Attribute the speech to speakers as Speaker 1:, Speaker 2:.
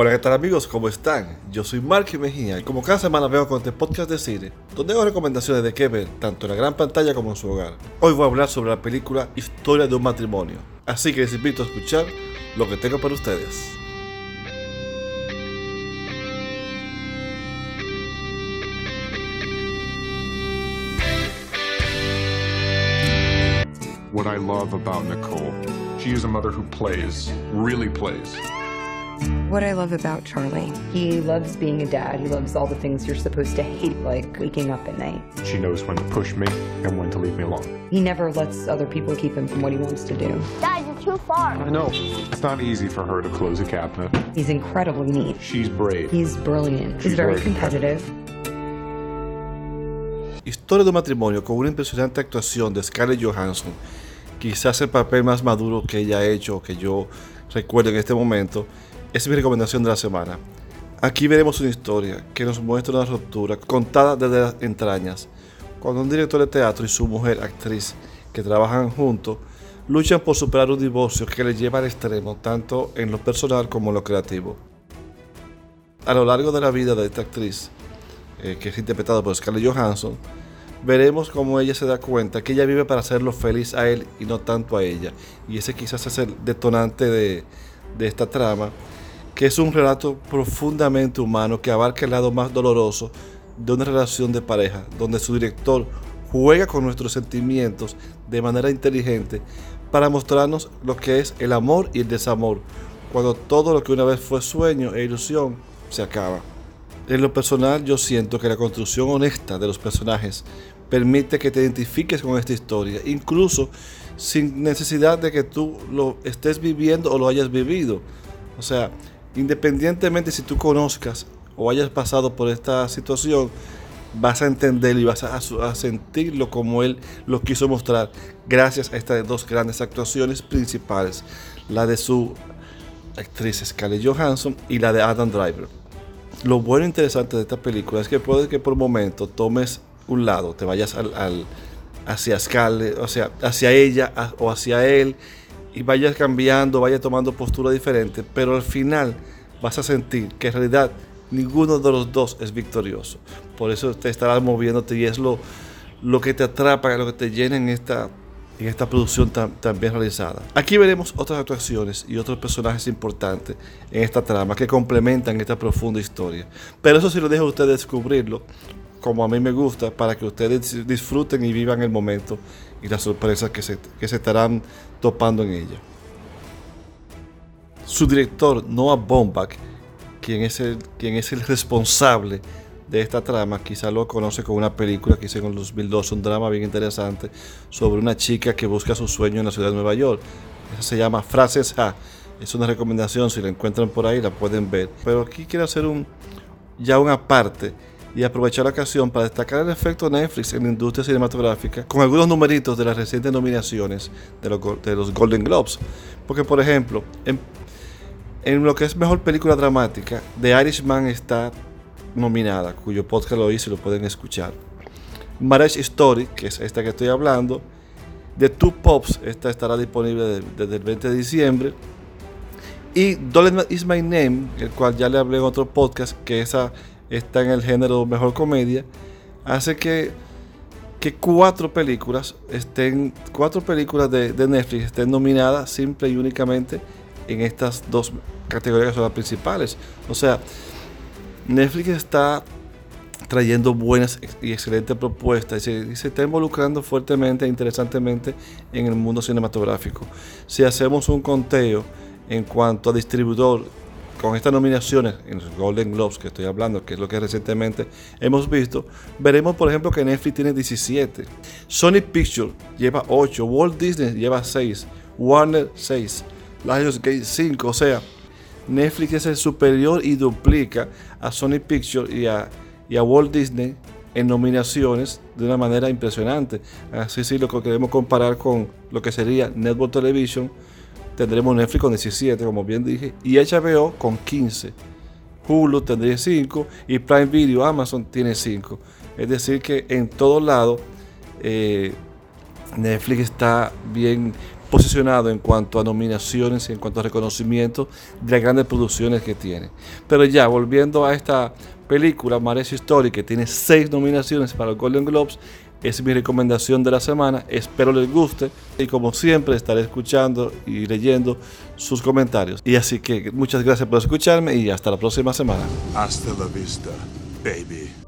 Speaker 1: Hola, ¿qué tal amigos? ¿Cómo están? Yo soy Mark Mejía y como cada semana veo con este podcast de cine, donde hago recomendaciones de qué ver, tanto en la gran pantalla como en su hogar. Hoy voy a hablar sobre la película Historia de un matrimonio, así que les invito a escuchar lo que tengo para ustedes.
Speaker 2: what I love about Nicole. She is a mother who plays, really plays.
Speaker 3: What I love about Charlie.
Speaker 4: He loves being a dad. He loves all the things you're supposed to hate, like waking up at night.
Speaker 2: She knows when to push me and when to leave me alone.
Speaker 4: He never lets other people keep him from what he wants to do.
Speaker 5: Dad, you're too far.
Speaker 2: I know. It's not easy for her to close a cabinet.
Speaker 4: He's incredibly neat.
Speaker 2: She's brave.
Speaker 4: He's brilliant.
Speaker 2: She's
Speaker 4: He's very
Speaker 2: very
Speaker 4: competitive.
Speaker 1: Historia de un matrimonio con una impresionante actuación de Scarlett Johansson, quizás el papel más maduro que ella ha hecho que yo recuerdo en este momento, es mi recomendación de la semana. Aquí veremos una historia que nos muestra una ruptura contada desde las entrañas, cuando un director de teatro y su mujer, actriz, que trabajan juntos, luchan por superar un divorcio que les lleva al extremo tanto en lo personal como en lo creativo. A lo largo de la vida de esta actriz, eh, que es interpretada por Scarlett Johansson, veremos cómo ella se da cuenta que ella vive para hacerlo feliz a él y no tanto a ella. Y ese quizás es el detonante de, de esta trama, que es un relato profundamente humano que abarca el lado más doloroso de una relación de pareja, donde su director juega con nuestros sentimientos de manera inteligente para mostrarnos lo que es el amor y el desamor, cuando todo lo que una vez fue sueño e ilusión se acaba. En lo personal yo siento que la construcción honesta de los personajes permite que te identifiques con esta historia, incluso sin necesidad de que tú lo estés viviendo o lo hayas vivido. O sea, independientemente si tú conozcas o hayas pasado por esta situación, vas a entenderlo y vas a, sentirlo como él lo quiso mostrar gracias a estas dos grandes actuaciones principales, la de su actriz Scarlett Johansson y la de Adam Driver. Lo bueno e interesante de esta película es que puede que por un momento tomes un lado, te vayas al, hacia Scarlett, o sea, hacia ella o hacia él y vayas cambiando, vayas tomando postura diferente, pero al final vas a sentir que en realidad ninguno de los dos es victorioso. Por eso te estarás moviéndote y es lo, lo que te atrapa, lo que te llena en esta en esta producción tan, bien realizada. Aquí veremos otras actuaciones y otros personajes importantes en esta trama que complementan esta profunda historia. Pero eso sí lo dejo a ustedes descubrirlo, como a mí me gusta, para que ustedes disfruten y vivan el momento y las sorpresas que se, que se estarán topando en ella. Su director, Noah Baumbach, quien es el, quien es el responsable de esta trama, quizá lo conoce con una película que hizo en el 2002, un drama bien interesante sobre una chica que busca su sueño en la ciudad de Nueva York. Esa se llama Frases A. Es una recomendación, si la encuentran por ahí la pueden ver. Pero aquí quiero hacer un ya una parte y aprovechar la ocasión para destacar el efecto Netflix en la industria cinematográfica con algunos numeritos de las recientes nominaciones de los, de los Golden Globes. Porque, por ejemplo, en, en lo que es mejor película dramática, The Irishman está nominada, cuyo podcast lo hice y lo pueden escuchar. Marriage Story, que es esta que estoy hablando. The Two Pops, esta estará disponible desde el 20 de diciembre. Y Dolemite Is My Name, el cual ya le hablé en otro podcast, que esa está en el género mejor comedia, hace que, que cuatro películas estén, cuatro películas de Netflix estén nominadas simple y únicamente en estas dos categorías que son las principales. O sea, Netflix está trayendo buenas y excelentes propuestas y se, está involucrando fuertemente e interesantemente en el mundo cinematográfico. Si hacemos un conteo en cuanto a distribuidor con estas nominaciones en los Golden Globes que estoy hablando, que es lo que recientemente hemos visto, veremos por ejemplo que Netflix tiene 17, Sony Pictures lleva 8, Walt Disney lleva 6, Warner 6, Lionsgate 5, o sea, Netflix es el superior y duplica a Sony Pictures y a, y a Walt Disney en nominaciones de una manera impresionante. Así sí, lo que queremos comparar con lo que sería Network Television, tendremos Netflix con 17, como bien dije, y HBO con 15. Hulu tendría 5 y Prime Video, Amazon tiene 5. Es decir, que en todos lados eh, Netflix está bien posicionado en cuanto a nominaciones y en cuanto a reconocimiento de las grandes producciones que tiene. Pero ya, volviendo a esta película, Marriage Story, que tiene seis nominaciones para los Golden Globes, es mi recomendación de la semana. Espero les guste y como siempre estaré escuchando y leyendo sus comentarios. Y así que muchas gracias por escucharme y hasta la próxima semana.
Speaker 5: Hasta la vista, baby.